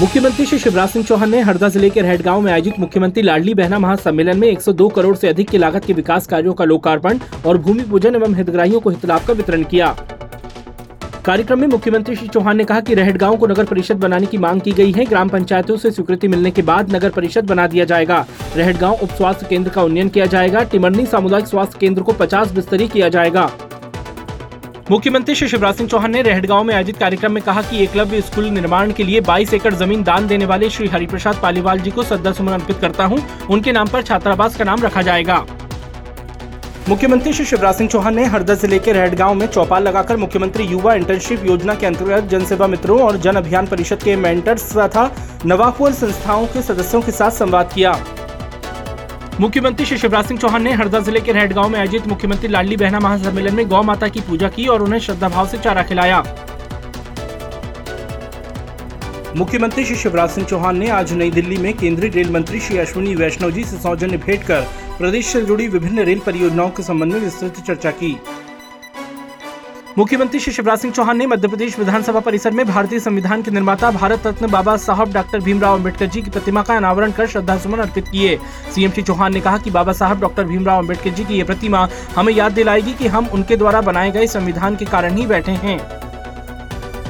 मुख्यमंत्री श्री शिवराज सिंह चौहान ने हरदा ज़िले के रहट में आयोजित मुख्यमंत्री लाडली बहना महासम्मेलन में 102 करोड़ से अधिक की लागत के विकास कार्यों का लोकार्पण और भूमि पूजन एवं हितग्राहियों को हितलाभ का वितरण किया। कार्यक्रम में मुख्यमंत्री श्री चौहान ने कहा कि रहट गाँव को नगर परिषद बनाने की मांग की गई है। ग्राम पंचायतों से स्वीकृति मिलने के बाद नगर परिषद बना दिया जाएगा। रहट गाँव उप स्वास्थ्य केंद्र का उन्नयन किया जाएगा। टिमरनी सामुदायिक स्वास्थ्य केंद्र को 50 बिस्तरी किया जाएगा। मुख्यमंत्री श्री शिवराज सिंह चौहान ने रहटगांव में आयोजित कार्यक्रम में कहा कि एकलव्य स्कूल निर्माण के लिए 22 एकड़ ज़मीन दान देने वाले श्री हरिप्रसाद पालीवाल जी को श्रद्धा सुमन अर्पित करता हूँ। उनके नाम पर छात्रावास का नाम रखा जाएगा मुख्यमंत्री श्री शिवराज सिंह चौहान ने हरदा ज़िले के रहटगांव में चौपाल लगाकर मुख्यमंत्री युवा इंटर्नशिप योजना के अंतर्गत जनसेवा मित्रों और जन अभियान परिषद के मेंटर्स तथा नवाकुल संस्थाओं के सदस्यों के साथ संवाद किया मुख्यमंत्री श्री शिवराज सिंह चौहान ने हरदा ज़िले के रहट में आयोजित मुख्यमंत्री लाडली बहना महासम्मेलन में गौ माता की पूजा की और उन्हें श्रद्धा भाव से चारा खिलाया। मुख्यमंत्री श्री शिवराज सिंह चौहान ने आज नई दिल्ली में केंद्रीय रेल मंत्री श्री अश्विनी वैष्णव जी से सौजन्य भेंट कर प्रदेश से जुड़ी विभिन्न रेल परियोजनाओं के संबंध में विस्तृत चर्चा की। मुख्यमंत्री श्री शिवराज सिंह चौहान ने मध्य प्रदेश विधानसभा परिसर में भारतीय संविधान के निर्माता भारत रत्न बाबा साहब डॉक्टर भीमराव अंबेडकर जी की प्रतिमा का अनावरण कर श्रद्धा सुमन अर्पित किए। सीएम श्री चौहान ने कहा कि बाबा साहब डॉक्टर भीमराव अंबेडकर जी की ये प्रतिमा हमें याद दिलाएगी कि हम उनके द्वारा बनाए गए संविधान के कारण ही बैठे हैं।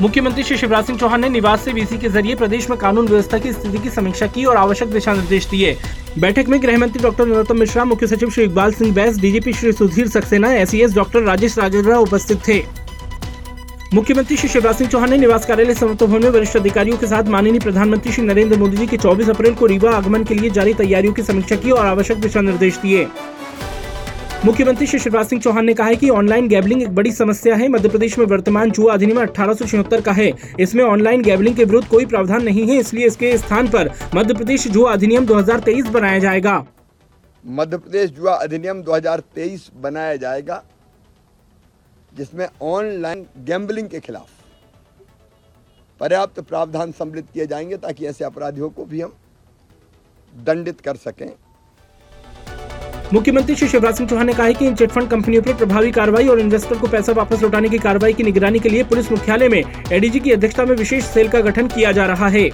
मुख्यमंत्री श्री शिवराज सिंह चौहान ने निवास से वीसी के ज़रिए प्रदेश में कानून व्यवस्था की स्थिति की समीक्षा की और आवश्यक दिशा निर्देश दिए। बैठक में गृह मंत्री डॉक्टर नरोत्तम मिश्रा, मुख्य सचिव श्री इकबाल सिंह बैस, डीजीपी श्री सुधीर सक्सेना एस डॉक्टर राजेश राजेंद्रा उपस्थित थे। मुख्यमंत्री श्री शिवराज सिंह चौहान ने निवास कार्यालय समर्थ भवन में वरिष्ठ अधिकारियों के साथ माननीय प्रधानमंत्री श्री नरेंद्र मोदी जी के 24 अप्रैल को रीवा आगमन के लिए जारी तैयारियों की समीक्षा की और आवश्यक दिशा निर्देश दिए। मुख्यमंत्री श्री शिवराज सिंह चौहान ने कहा है कि ऑनलाइन गैबलिंग एक बड़ी समस्या है। मध्य प्रदेश में वर्तमान जुआ अधिनियम अठारह का है। इसमें ऑनलाइन गैबलिंग के विरुद्ध कोई प्रावधान नहीं है, इसलिए इसके स्थान पर मध्य प्रदेश जुआ अधिनियम 2023 बनाया जाएगा। मध्य प्रदेश जुआ अधिनियम 2023 बनाया जाएगा। जिसमें ऑनलाइन गैम्बलिंग के खिलाफ पर्याप्त तो प्रावधान सम्मिलित किए जाएँगे ताकि ऐसे अपराधियों को भी हम दंडित कर सकें। मुख्यमंत्री श्री शिवराज सिंह चौहान ने कहा कि इन चिटफंड कंपनियों पर प्रभावी कार्रवाई और इन्वेस्टर को पैसा वापस लौटाने की कार्रवाई की निगरानी के लिए पुलिस मुख्यालय में एडीजी की अध्यक्षता में विशेष सेल का गठन किया जा रहा है।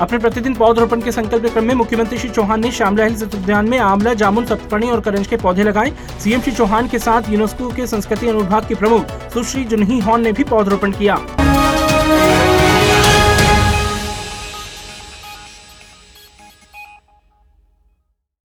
अपने प्रतिदिन पौधरोपण के संकल्प क्रम में मुख्यमंत्री श्री चौहान ने श्यामला हिल्स उद्यान में आंवला, जामुन सप्तणी और करंज के पौधे लगाए। सीएम श्री चौहान के साथ यूनेस्को के संस्कृति अनुभाग के प्रमुख सुश्री जुनही हॉन ने भी पौधरोपण किया।